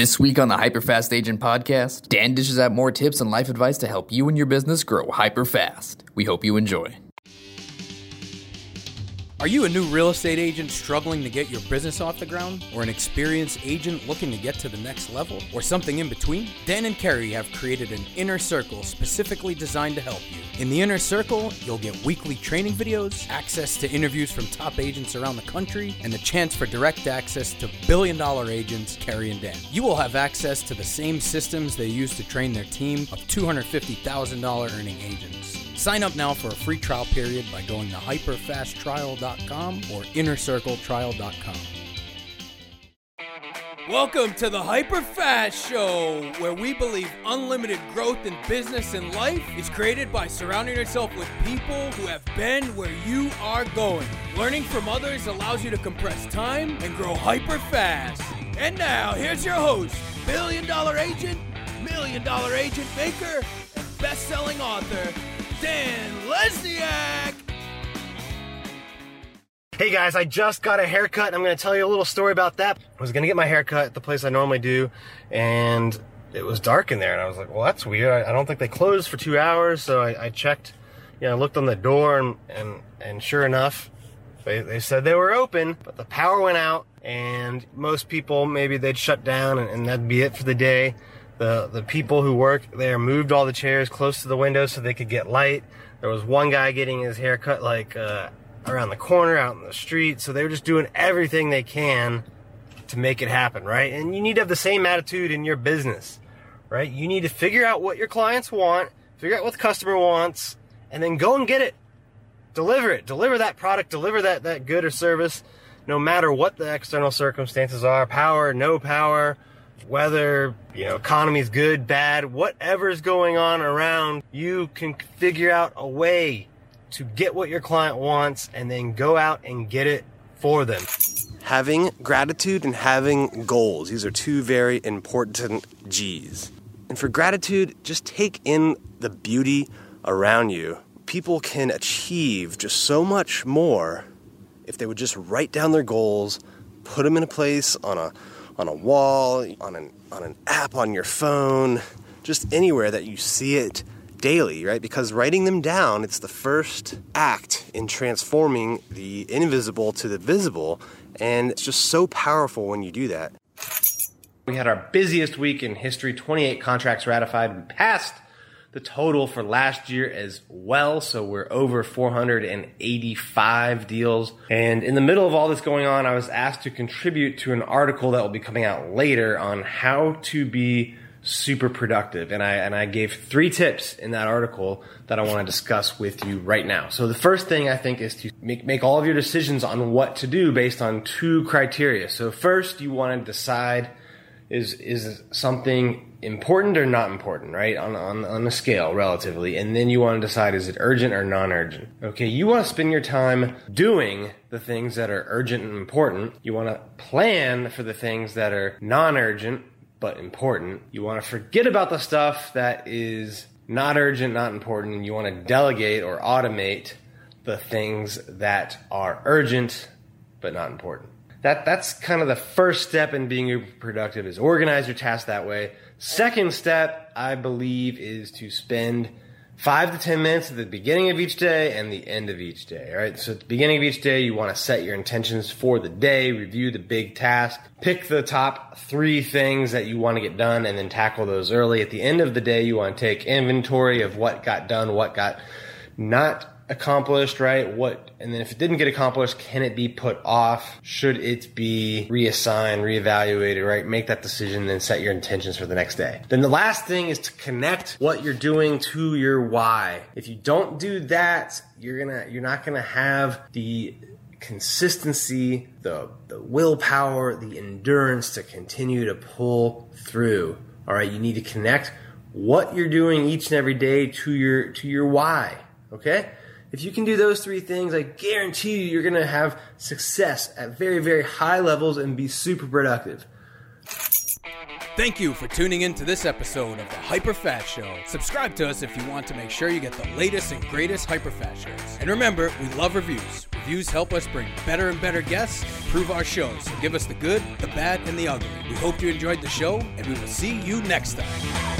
This week on the Hyperfast Agent Podcast, Dan dishes out more tips and life advice to help you and your business grow hyper fast. We hope you enjoy. Are you a new real estate agent struggling to get your business off the ground? Or an experienced agent looking to get to the next level? Or something in between? Dan and Kerry have created an inner circle specifically designed to help you. In the inner circle, you'll get weekly training videos, access to interviews from top agents around the country, and the chance for direct access to billion dollar agents, Kerry and Dan. You will have access to the same systems they use to train their team of $250,000 earning agents. Sign up now for a free trial period by going to hyperfasttrial.com or innercircletrial.com. Welcome to the Hyperfast Show, where we believe unlimited growth in business and life is created by surrounding yourself with people who have been where you are going. Learning from others allows you to compress time and grow hyper fast. And now, here's your host, billion dollar agent, million dollar agent maker, and best selling author, Dan Lesniak. Hey guys, I just got a haircut. and I'm to tell you a little story about that. I was to get my haircut at the place I normally do, and it was dark in there, and I was like, well, that's weird. I, don't think they closed for two hours, so I, I checked, you know, I looked on the door, and, and, and sure enough, they, they said they were open, but the power went out, and most people, maybe they'd shut down, and, and that'd be it for the day. The, the people who work there moved all the chairs close to the window so they could get light. There was one guy getting his hair cut like uh, around the corner, out in the street. So they're just doing everything they can to make it happen, right? And you need to have the same attitude in your business, right? You need to figure out what your clients want, figure out what the customer wants, and then go and get it. Deliver it. Deliver that product, deliver that, that good or service, no matter what the external circumstances are power, no power, whether, you know, economy's good, bad, whatever's going on around, you can figure out a way to get what your client wants and then go out and get it for them. Having gratitude and having goals. These are two very important G's. And for gratitude, just take in the beauty around you. People can achieve just so much more if they would just write down their goals, put them in a place on a on a wall, on an on an app on your phone, just anywhere that you see it daily, right? Because writing them down, it's the first act in transforming the invisible to the visible, and it's just so powerful when you do that. We had our busiest week in history 28 contracts ratified. We passed the total for last year as well. So we're over 485 deals. And in the middle of all this going on, I was asked to contribute to an article that will be coming out later on how to be super productive. And I, and I gave three tips in that article that I want to discuss with you right now. So the first thing I think is to make, make all of your decisions on what to do based on two criteria. So first you want to decide is, is something important or not important, right? On, on, on a scale relatively. And then you want to decide is it urgent or non-urgent? Okay. You want to spend your time doing the things that are urgent and important. You want to plan for the things that are non-urgent but important. You want to forget about the stuff that is not urgent, not important, you want to delegate or automate the things that are urgent but not important. That that's kind of the first step in being productive is organize your tasks that way. Second step, I believe, is to spend five to 10 minutes at the beginning of each day and the end of each day. All right. So at the beginning of each day, you want to set your intentions for the day, review the big task, pick the top three things that you want to get done and then tackle those early. At the end of the day, you want to take inventory of what got done, what got not accomplished, right? What, and then if it didn't get accomplished, can it be put off? Should it be reassigned, reevaluated, right? Make that decision, then set your intentions for the next day. Then the last thing is to connect what you're doing to your why. If you don't do that, you're gonna, you're not gonna have the consistency, the, the willpower, the endurance to continue to pull through. All right. You need to connect what you're doing each and every day to your, to your why. Okay. If you can do those three things, I guarantee you you're going to have success at very, very high levels and be super productive. Thank you for tuning in to this episode of the Hyper Fast Show. Subscribe to us if you want to make sure you get the latest and greatest Hyper Fast shows. And remember, we love reviews. Reviews help us bring better and better guests improve our shows. So give us the good, the bad, and the ugly. We hope you enjoyed the show, and we will see you next time.